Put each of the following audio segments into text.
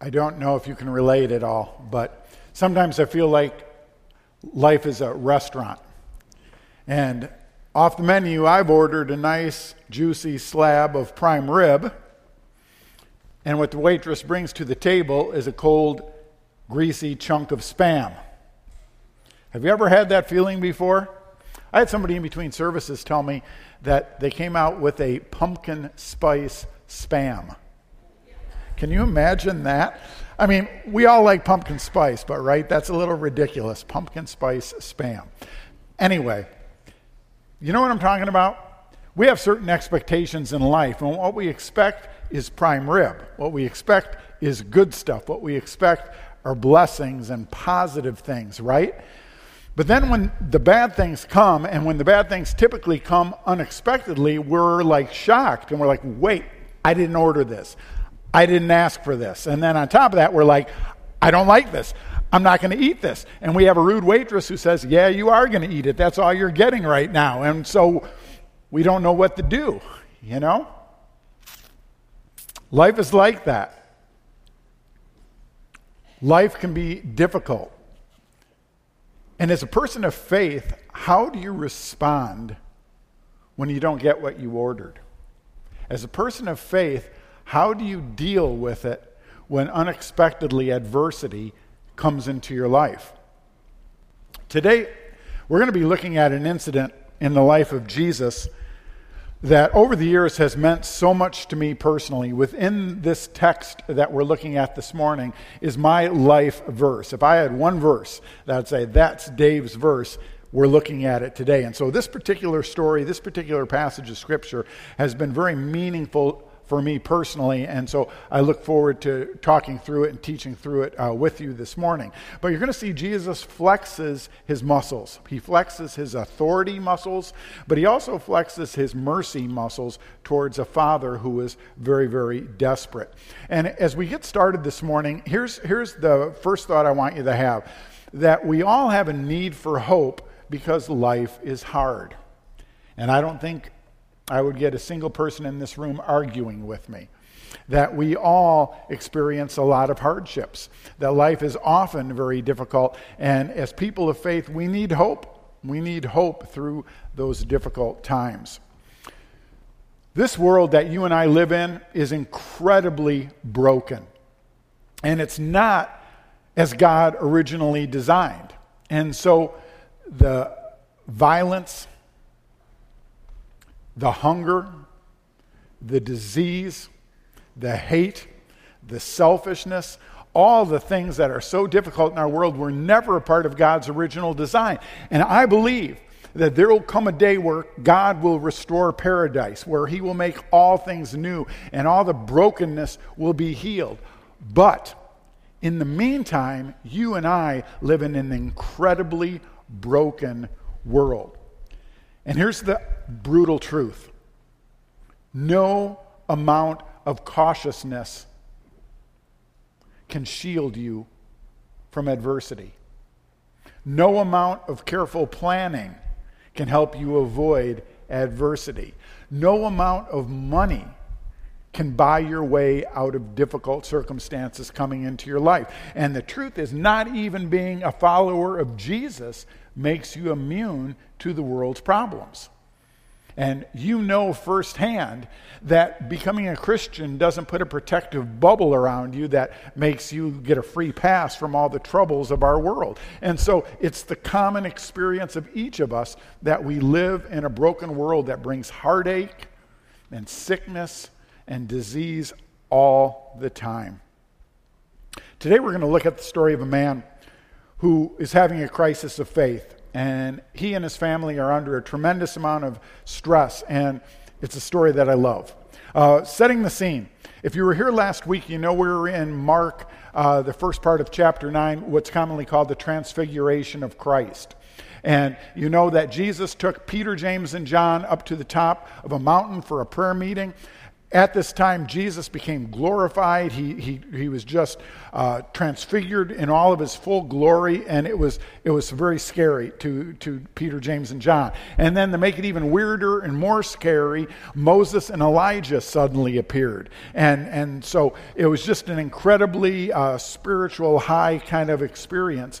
I don't know if you can relate at all, but sometimes I feel like life is a restaurant. And off the menu, I've ordered a nice, juicy slab of prime rib. And what the waitress brings to the table is a cold, greasy chunk of spam. Have you ever had that feeling before? I had somebody in between services tell me that they came out with a pumpkin spice spam. Can you imagine that? I mean, we all like pumpkin spice, but right, that's a little ridiculous. Pumpkin spice spam. Anyway, you know what I'm talking about? We have certain expectations in life, and what we expect is prime rib. What we expect is good stuff. What we expect are blessings and positive things, right? But then when the bad things come, and when the bad things typically come unexpectedly, we're like shocked and we're like, wait, I didn't order this. I didn't ask for this. And then on top of that, we're like, I don't like this. I'm not going to eat this. And we have a rude waitress who says, Yeah, you are going to eat it. That's all you're getting right now. And so we don't know what to do, you know? Life is like that. Life can be difficult. And as a person of faith, how do you respond when you don't get what you ordered? As a person of faith, how do you deal with it when unexpectedly adversity comes into your life? Today, we're going to be looking at an incident in the life of Jesus that over the years has meant so much to me personally. Within this text that we're looking at this morning is my life verse. If I had one verse that I'd say, that's Dave's verse, we're looking at it today. And so, this particular story, this particular passage of Scripture has been very meaningful for me personally. And so I look forward to talking through it and teaching through it uh, with you this morning. But you're going to see Jesus flexes his muscles. He flexes his authority muscles, but he also flexes his mercy muscles towards a father who is very, very desperate. And as we get started this morning, here's, here's the first thought I want you to have that we all have a need for hope because life is hard. And I don't think I would get a single person in this room arguing with me that we all experience a lot of hardships, that life is often very difficult. And as people of faith, we need hope. We need hope through those difficult times. This world that you and I live in is incredibly broken. And it's not as God originally designed. And so the violence, the hunger, the disease, the hate, the selfishness, all the things that are so difficult in our world were never a part of God's original design. And I believe that there will come a day where God will restore paradise, where He will make all things new and all the brokenness will be healed. But in the meantime, you and I live in an incredibly broken world. And here's the brutal truth no amount of cautiousness can shield you from adversity. No amount of careful planning can help you avoid adversity. No amount of money can buy your way out of difficult circumstances coming into your life. And the truth is, not even being a follower of Jesus makes you immune to the world's problems. And you know firsthand that becoming a Christian doesn't put a protective bubble around you that makes you get a free pass from all the troubles of our world. And so it's the common experience of each of us that we live in a broken world that brings heartache and sickness and disease all the time. Today we're going to look at the story of a man who is having a crisis of faith and he and his family are under a tremendous amount of stress, and it's a story that I love. Uh, setting the scene. If you were here last week, you know we were in Mark, uh, the first part of chapter 9, what's commonly called the Transfiguration of Christ. And you know that Jesus took Peter, James, and John up to the top of a mountain for a prayer meeting. At this time, Jesus became glorified. He, he, he was just uh, transfigured in all of his full glory, and it was, it was very scary to, to Peter, James, and John. And then to make it even weirder and more scary, Moses and Elijah suddenly appeared. And, and so it was just an incredibly uh, spiritual, high kind of experience.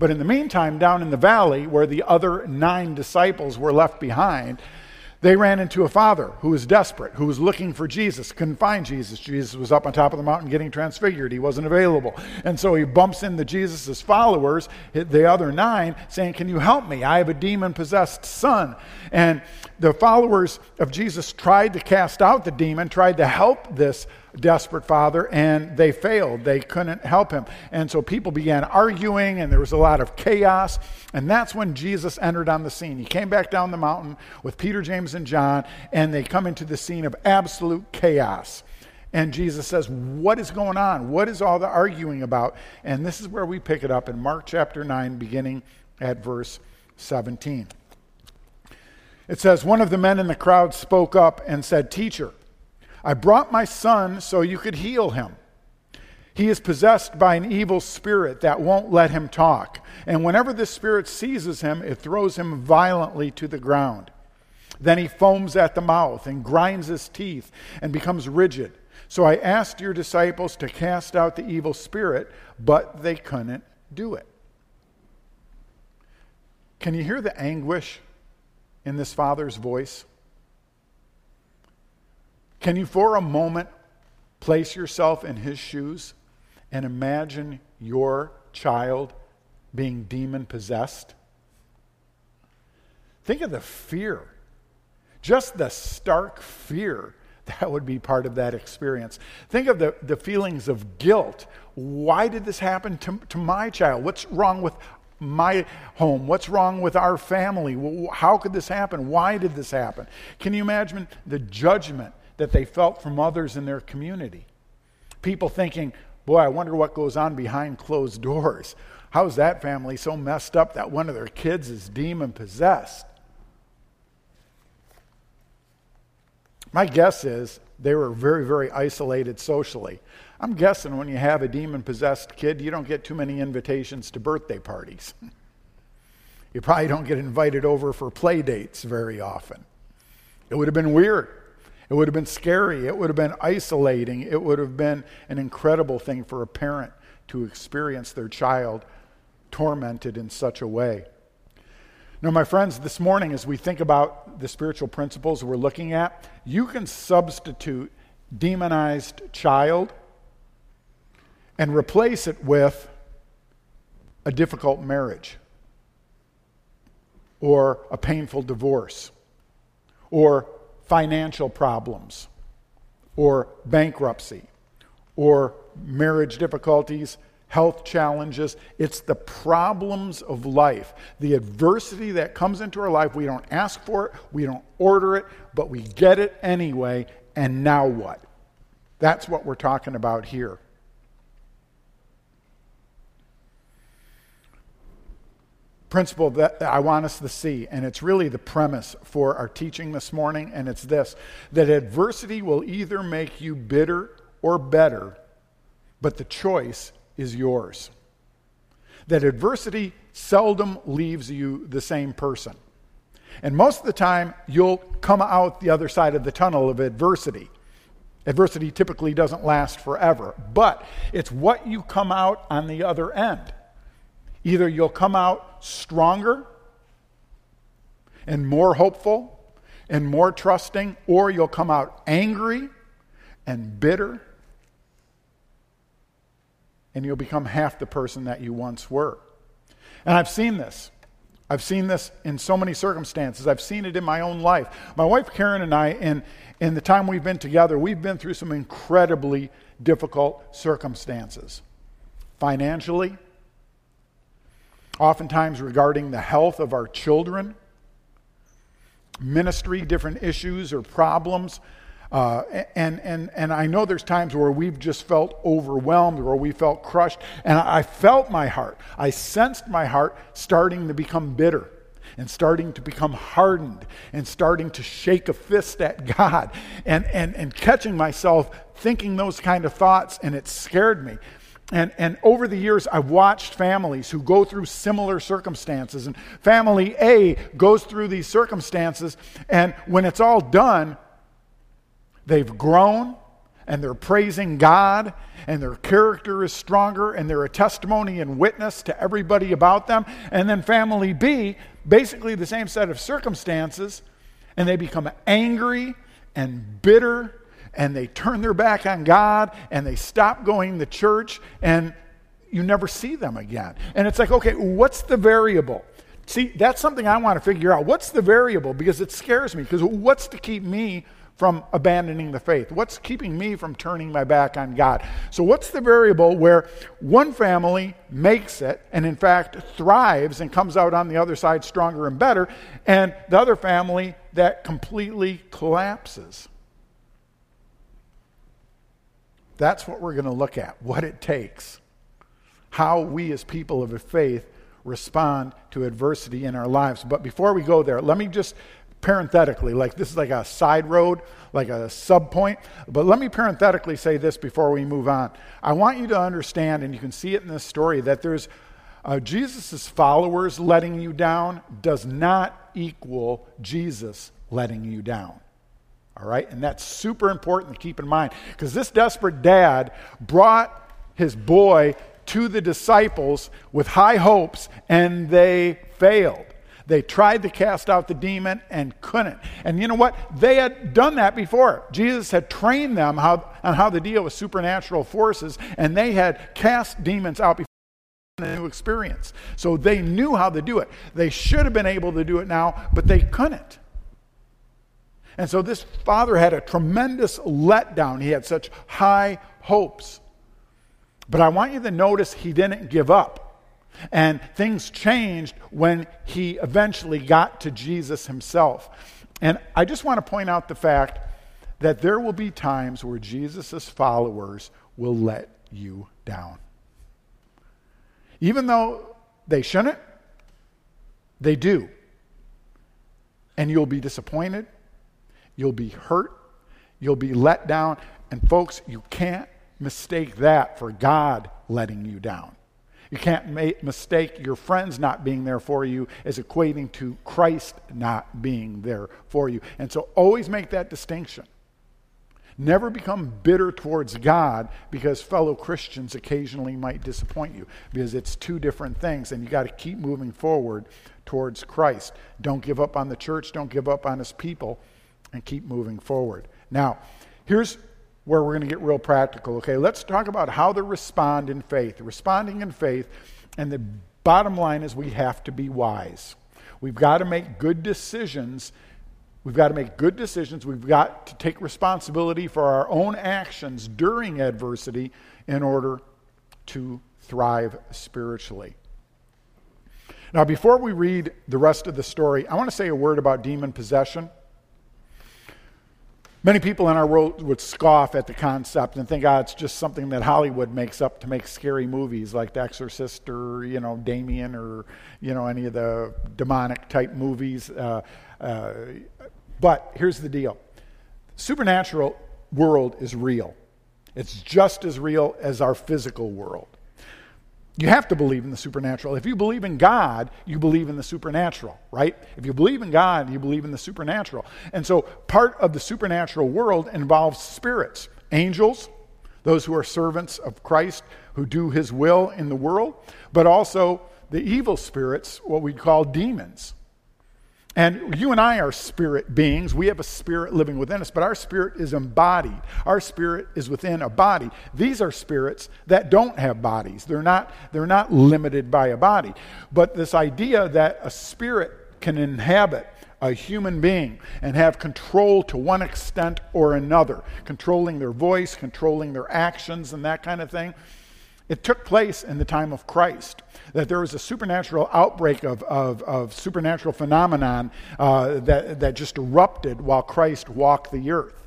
But in the meantime, down in the valley, where the other nine disciples were left behind, they ran into a father who was desperate, who was looking for Jesus, couldn't find Jesus. Jesus was up on top of the mountain getting transfigured. He wasn't available. And so he bumps into Jesus' followers, the other nine, saying, Can you help me? I have a demon possessed son. And the followers of Jesus tried to cast out the demon, tried to help this desperate father, and they failed. They couldn't help him. And so people began arguing, and there was a lot of chaos. And that's when Jesus entered on the scene. He came back down the mountain with Peter, James, and John, and they come into the scene of absolute chaos. And Jesus says, What is going on? What is all the arguing about? And this is where we pick it up in Mark chapter 9, beginning at verse 17. It says, One of the men in the crowd spoke up and said, Teacher, I brought my son so you could heal him. He is possessed by an evil spirit that won't let him talk. And whenever this spirit seizes him, it throws him violently to the ground. Then he foams at the mouth and grinds his teeth and becomes rigid. So I asked your disciples to cast out the evil spirit, but they couldn't do it. Can you hear the anguish in this father's voice? Can you, for a moment, place yourself in his shoes and imagine your child being demon possessed? Think of the fear, just the stark fear that would be part of that experience. Think of the, the feelings of guilt. Why did this happen to, to my child? What's wrong with my home? What's wrong with our family? How could this happen? Why did this happen? Can you imagine the judgment that they felt from others in their community. People thinking, boy, I wonder what goes on behind closed doors. How's that family so messed up that one of their kids is demon possessed? My guess is they were very, very isolated socially. I'm guessing when you have a demon possessed kid, you don't get too many invitations to birthday parties. you probably don't get invited over for play dates very often. It would have been weird. It would have been scary. It would have been isolating. It would have been an incredible thing for a parent to experience their child tormented in such a way. Now, my friends, this morning, as we think about the spiritual principles we're looking at, you can substitute demonized child and replace it with a difficult marriage or a painful divorce or financial problems or bankruptcy or marriage difficulties, health challenges. It's the problems of life, the adversity that comes into our life. We don't ask for it, we don't order it, but we get it anyway. And now what? That's what we're talking about here. Principle that I want us to see, and it's really the premise for our teaching this morning, and it's this that adversity will either make you bitter or better, but the choice is yours. That adversity seldom leaves you the same person. And most of the time, you'll come out the other side of the tunnel of adversity. Adversity typically doesn't last forever, but it's what you come out on the other end. Either you'll come out stronger and more hopeful and more trusting, or you'll come out angry and bitter, and you'll become half the person that you once were. And I've seen this. I've seen this in so many circumstances. I've seen it in my own life. My wife Karen and I, in, in the time we've been together, we've been through some incredibly difficult circumstances. Financially, oftentimes regarding the health of our children, ministry, different issues or problems. Uh, and, and, and I know there's times where we've just felt overwhelmed or we felt crushed. And I felt my heart, I sensed my heart starting to become bitter. and starting to become hardened and starting to shake a fist at God and, and, and catching myself thinking those kind of thoughts, and it scared me. And, and over the years, I've watched families who go through similar circumstances. And family A goes through these circumstances, and when it's all done, they've grown and they're praising God, and their character is stronger, and they're a testimony and witness to everybody about them. And then family B, basically the same set of circumstances, and they become angry and bitter and they turn their back on God and they stop going to church and you never see them again. And it's like, okay, what's the variable? See, that's something I want to figure out. What's the variable? Because it scares me. Because what's to keep me from abandoning the faith? What's keeping me from turning my back on God? So, what's the variable where one family makes it and, in fact, thrives and comes out on the other side stronger and better, and the other family that completely collapses? That's what we're going to look at what it takes, how we as people of a faith respond to adversity in our lives. But before we go there, let me just parenthetically, like this is like a side road, like a sub point. But let me parenthetically say this before we move on. I want you to understand, and you can see it in this story, that there's uh, Jesus' followers letting you down does not equal Jesus letting you down. All right? And that's super important to keep in mind because this desperate dad brought his boy to the disciples with high hopes and they failed. They tried to cast out the demon and couldn't. And you know what? They had done that before. Jesus had trained them how, on how to deal with supernatural forces, and they had cast demons out before a new experience. So they knew how to do it. They should have been able to do it now, but they couldn't. And so this father had a tremendous letdown. He had such high hopes. But I want you to notice he didn't give up. And things changed when he eventually got to Jesus himself. And I just want to point out the fact that there will be times where Jesus' followers will let you down. Even though they shouldn't, they do. And you'll be disappointed You'll be hurt. You'll be let down. And folks, you can't mistake that for God letting you down. You can't make, mistake your friends not being there for you as equating to Christ not being there for you. And so always make that distinction. Never become bitter towards God because fellow Christians occasionally might disappoint you because it's two different things and you got to keep moving forward towards Christ. Don't give up on the church, don't give up on his people and keep moving forward. Now, here's where we're going to get real practical. Okay, let's talk about how to respond in faith. Responding in faith, and the bottom line is we have to be wise. We've got to make good decisions. We've got to make good decisions. We've got to take responsibility for our own actions during adversity in order to thrive spiritually. Now, before we read the rest of the story, I want to say a word about demon possession. Many people in our world would scoff at the concept and think, ah, it's just something that Hollywood makes up to make scary movies like The Exorcist or, you know, Damien or, you know, any of the demonic type movies. Uh, uh, but here's the deal The supernatural world is real. It's just as real as our physical world. You have to believe in the supernatural. If you believe in God, you believe in the supernatural, right? If you believe in God, you believe in the supernatural. And so part of the supernatural world involves spirits, angels, those who are servants of Christ, who do his will in the world, but also the evil spirits, what we call demons. And you and I are spirit beings. We have a spirit living within us, but our spirit is embodied. Our spirit is within a body. These are spirits that don't have bodies. They're not, they're not limited by a body. But this idea that a spirit can inhabit a human being and have control to one extent or another, controlling their voice, controlling their actions, and that kind of thing it took place in the time of Christ, that there was a supernatural outbreak of, of, of supernatural phenomenon uh, that, that just erupted while Christ walked the earth.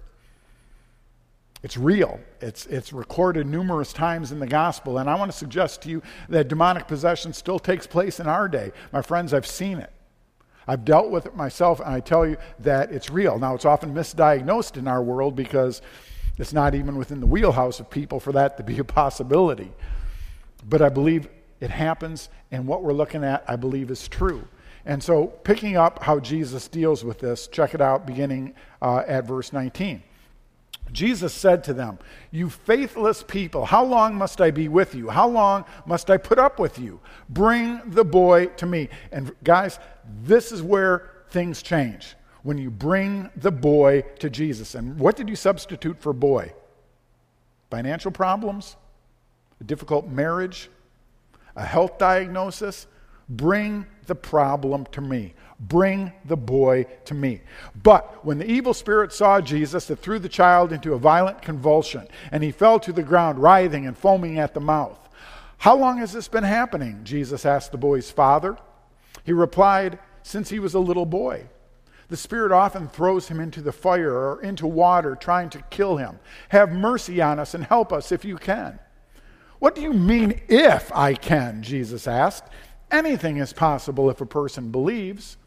It's real. It's, it's recorded numerous times in the gospel. And I want to suggest to you that demonic possession still takes place in our day. My friends, I've seen it. I've dealt with it myself, and I tell you that it's real. Now, it's often misdiagnosed in our world because it's not even within the wheelhouse of people for that to be a possibility. But I believe it happens, and what we're looking at, I believe, is true. And so, picking up how Jesus deals with this, check it out beginning uh, at verse 19. Jesus said to them, You faithless people, how long must I be with you? How long must I put up with you? Bring the boy to me. And guys, this is where things change. When you bring the boy to Jesus. And what did you substitute for boy? Financial problems? A difficult marriage? A health diagnosis? Bring the problem to me. Bring the boy to me. But when the evil spirit saw Jesus, it threw the child into a violent convulsion, and he fell to the ground, writhing and foaming at the mouth. How long has this been happening? Jesus asked the boy's father. He replied, Since he was a little boy. The Spirit often throws him into the fire or into water, trying to kill him. Have mercy on us and help us if you can. What do you mean, if I can? Jesus asked. Anything is possible if a person believes.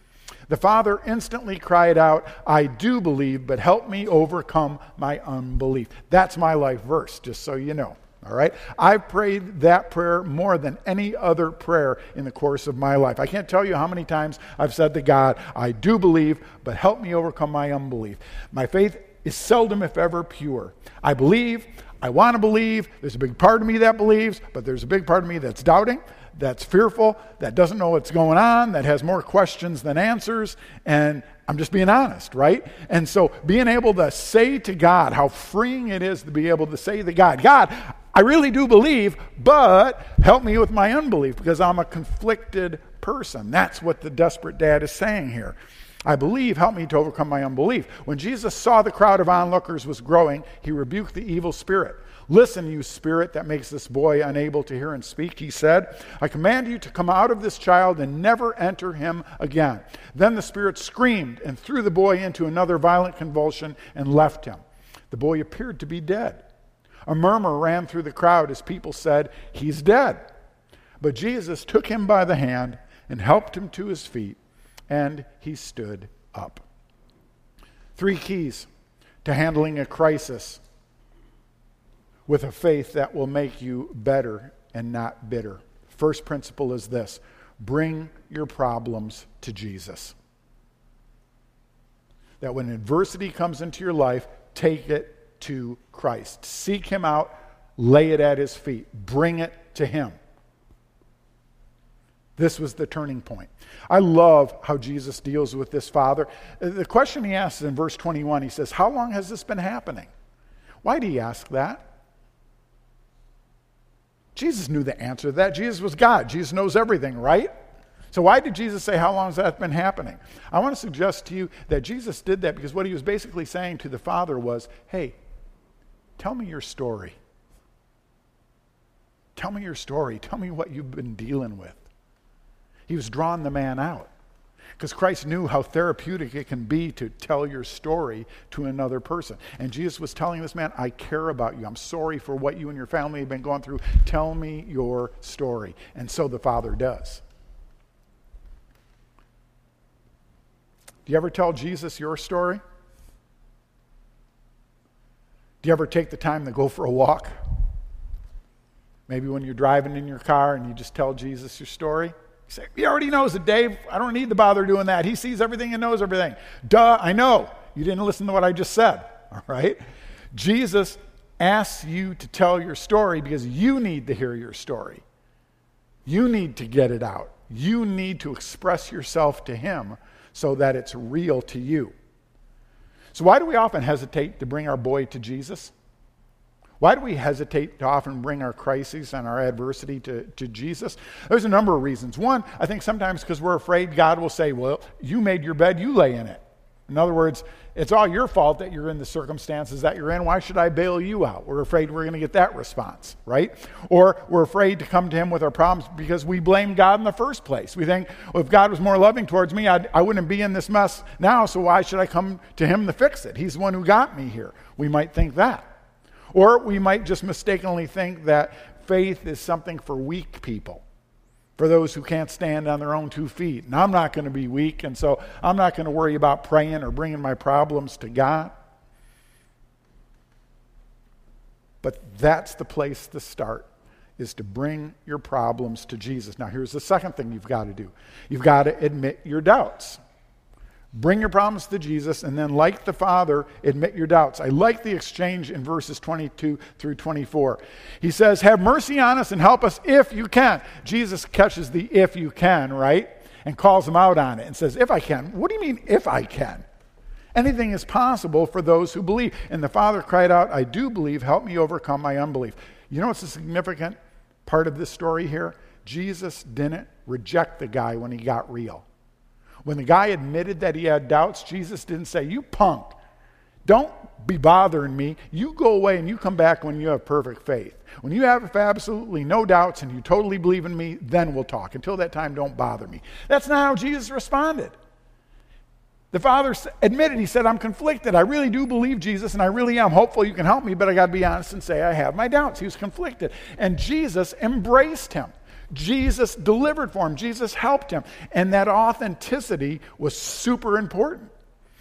The father instantly cried out, I do believe, but help me overcome my unbelief. That's my life verse, just so you know. All right? I've prayed that prayer more than any other prayer in the course of my life. I can't tell you how many times I've said to God, I do believe, but help me overcome my unbelief. My faith is seldom, if ever, pure. I believe, I want to believe. There's a big part of me that believes, but there's a big part of me that's doubting that's fearful, that doesn't know what's going on, that has more questions than answers. And I'm just being honest, right? And so being able to say to God how freeing it is to be able to say to God, God, I really do believe, but help me with my unbelief because I'm a conflicted person. That's what the desperate dad is saying here. I believe, help me to overcome my unbelief. When Jesus saw the crowd of onlookers was growing, he rebuked the evil spirit. Listen, you spirit that makes this boy unable to hear and speak, he said. I command you to come out of this child and never enter him again. Then the spirit screamed and threw the boy into another violent convulsion and left him. The boy appeared to be dead. A murmur ran through the crowd as people said, He's dead. But Jesus took him by the hand and helped him to his feet, and he stood up. Three keys to handling a crisis with a faith that will make you better and not bitter. First principle is this bring your problems to Jesus. That when adversity comes into your life, take it to Christ. Seek Him out, lay it at His feet, bring it to Him. This was the turning point. I love how Jesus deals with this father. Uh, the question he asks in verse 21, he says, How long has this been happening? Why do he ask that? Jesus knew the answer to that. Jesus was God. Jesus knows everything, right? So, why did Jesus say, How long has that been happening? I want to suggest to you that Jesus did that because what he was basically saying to the Father was, Hey, tell me your story. Tell me your story. Tell me what you've been dealing with. He was drawing the man out. Because Christ knew how therapeutic it can be to tell your story to another person. And Jesus was telling this man, I care about you. I'm sorry for what you and your family have been going through. Tell me your story. And so the Father does. Do you ever tell Jesus your story? Do you ever take the time to go for a walk? Maybe when you're driving in your car and you just tell Jesus your story? You say, he already knows it, Dave. I don't need to bother doing that. He sees everything and knows everything. Duh, I know. You didn't listen to what I just said. All right? Jesus asks you to tell your story because you need to hear your story. You need to get it out. You need to express yourself to Him so that it's real to you. So, why do we often hesitate to bring our boy to Jesus? Why do we hesitate to often bring our crises and our adversity to, to Jesus? There's a number of reasons. One, I think sometimes because we're afraid God will say, Well, you made your bed, you lay in it. In other words, it's all your fault that you're in the circumstances that you're in. Why should I bail you out? We're afraid we're going to get that response, right? Or we're afraid to come to Him with our problems because we blame God in the first place. We think, well, if God was more loving towards me, I'd, I would not be in this mess now, so why should I come to Him to fix it? He's the one who got me here. We might think that. Or we might just mistakenly think that faith is something for weak people. For those who can't stand on their own two feet. And I'm not going to be weak, and so I'm not going to worry about praying or bringing my problems to God. But that's the place to start is to bring your problems to Jesus. Now here's the second thing you've got to do. You've got to admit your doubts. Bring your problems to Jesus, and then, like the Father, admit your doubts. I like the exchange in verses 22 through 24. He says, Have mercy on us and help us if you can. Jesus catches the if you can, right? And calls him out on it and says, If I can. What do you mean, if I can? Anything is possible for those who believe. And the Father cried out, I do believe, help me overcome my unbelief. You know what's a significant part of this story here? Jesus didn't reject the guy when he got real. When the guy admitted that he had doubts, Jesus didn't say, You punk, don't be bothering me. You go away and you come back when you have perfect faith. When you have absolutely no doubts and you totally believe in me, then we'll talk. Until that time, don't bother me. That's not how Jesus responded. The father admitted, he said, I'm conflicted. I really do believe Jesus and I really am hopeful you can help me, but I got to be honest and say I have my doubts. He was conflicted. And Jesus embraced him. Jesus delivered for him, Jesus helped him. And that authenticity was super important.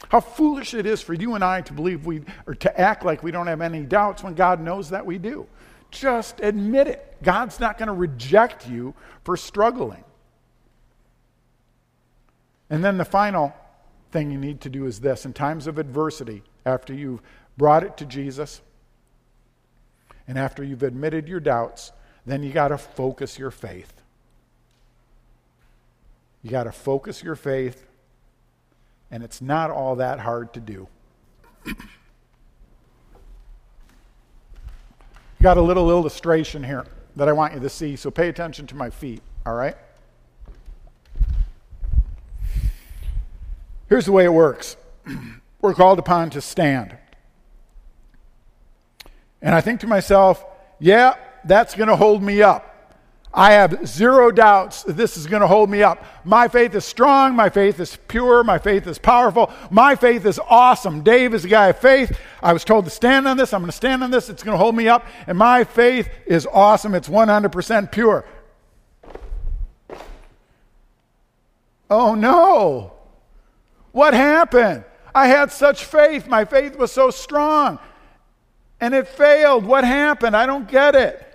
How foolish it is for you and I to believe we, or to act like we don't have any doubts when God knows that we do. Just admit it. God's not going to reject you for struggling. And then the final thing you need to do is this in times of adversity, after you've brought it to Jesus and after you've admitted your doubts, then you got to focus your faith. You got to focus your faith, and it's not all that hard to do. You got a little illustration here that I want you to see, so pay attention to my feet, all right? Here's the way it works we're called upon to stand. And I think to myself, yeah, that's going to hold me up. I have zero doubts that this is going to hold me up. My faith is strong. My faith is pure. My faith is powerful. My faith is awesome. Dave is a guy of faith. I was told to stand on this. I'm going to stand on this. It's going to hold me up. And my faith is awesome. It's 100% pure. Oh no. What happened? I had such faith. My faith was so strong. And it failed. What happened? I don't get it.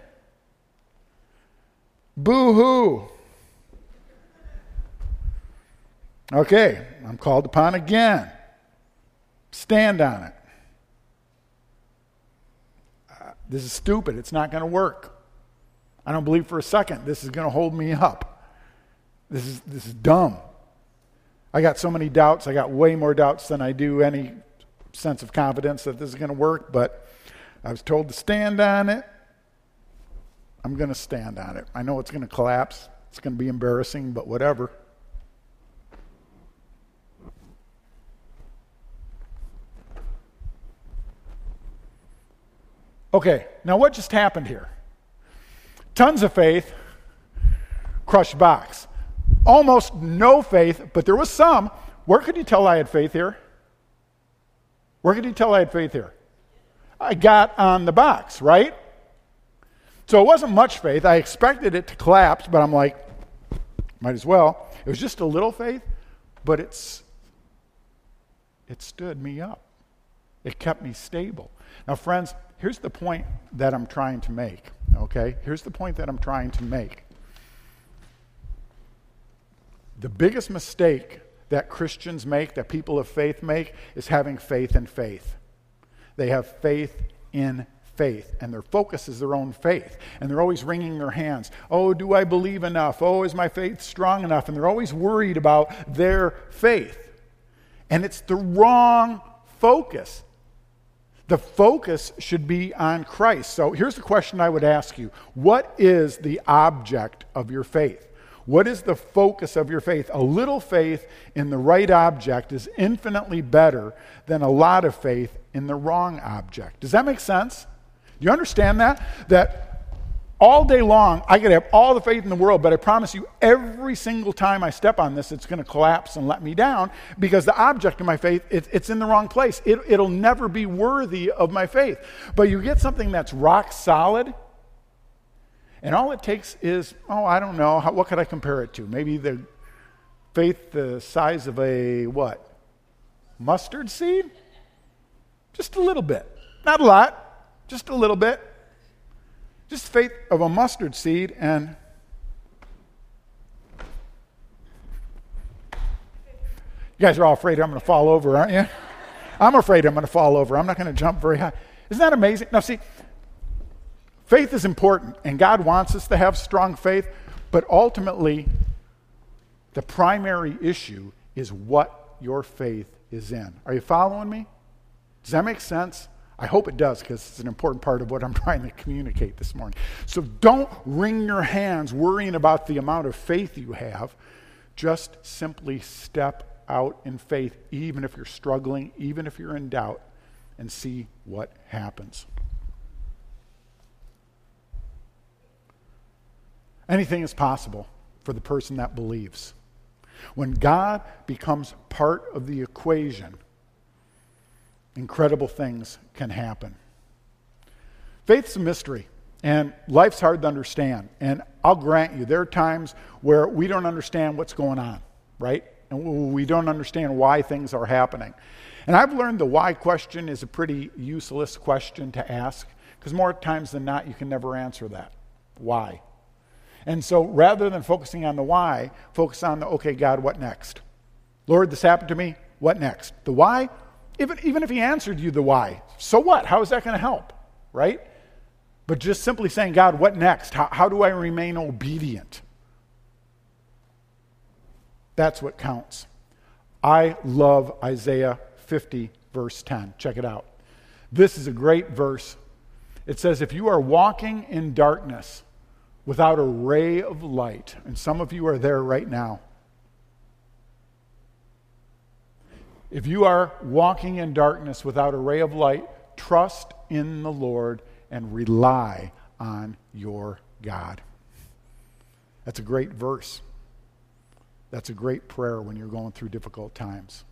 Boo hoo. Okay, I'm called upon again. Stand on it. Uh, this is stupid. It's not going to work. I don't believe for a second this is going to hold me up. This is, this is dumb. I got so many doubts. I got way more doubts than I do any sense of confidence that this is going to work, but I was told to stand on it. I'm going to stand on it. I know it's going to collapse. It's going to be embarrassing, but whatever. Okay, now what just happened here? Tons of faith, crushed box. Almost no faith, but there was some. Where could you tell I had faith here? Where could you tell I had faith here? I got on the box, right? So it wasn't much faith. I expected it to collapse, but I'm like, might as well. It was just a little faith, but it's it stood me up. It kept me stable. Now, friends, here's the point that I'm trying to make. Okay? Here's the point that I'm trying to make. The biggest mistake that Christians make, that people of faith make, is having faith in faith. They have faith in faith, and their focus is their own faith. And they're always wringing their hands. Oh, do I believe enough? Oh, is my faith strong enough? And they're always worried about their faith. And it's the wrong focus. The focus should be on Christ. So here's the question I would ask you What is the object of your faith? What is the focus of your faith? A little faith in the right object is infinitely better than a lot of faith in the wrong object. Does that make sense? Do you understand that? That all day long, I could have all the faith in the world, but I promise you, every single time I step on this, it's going to collapse and let me down because the object of my faith, it, it's in the wrong place. It, it'll never be worthy of my faith. But you get something that's rock solid, And all it takes is, oh, I don't know, how, what could I compare it to? Maybe the faith the size of a what? Mustard seed? Just a little bit. Not a lot, just a little bit. Just faith of a mustard seed and You guys are all afraid I'm going to fall over, aren't you? I'm afraid I'm going to fall over. I'm not going to jump very high. Isn't that amazing? Now, see, faith is important, and God wants us to have strong faith, but ultimately, the primary issue is what your faith is in. Are you following me? Does that make sense? I hope it does because it's an important part of what I'm trying to communicate this morning. So don't wring your hands worrying about the amount of faith you have. Just simply step out in faith, even if you're struggling, even if you're in doubt, and see what happens. Anything is possible for the person that believes. When God becomes part of the equation, incredible things can happen. Faith's a mystery, and life's hard to understand. And I'll grant you, there are times where we don't understand what's going on, right? And we don't understand why things are happening. And I've learned the why question is a pretty useless question to ask because more times than not, you can never answer that. Why? And so rather than focusing on the why, focus on the okay, God, what next? Lord, this happened to me. What next? The why? Even, even if He answered you the why, so what? How is that going to help? Right? But just simply saying, God, what next? How, how do I remain obedient? That's what counts. I love Isaiah 50, verse 10. Check it out. This is a great verse. It says, If you are walking in darkness without a ray of light, and some of you are there right now. If you are walking in darkness without a ray of light, trust in the Lord and rely on your God. That's a great verse. That's a great prayer when you're going through difficult times.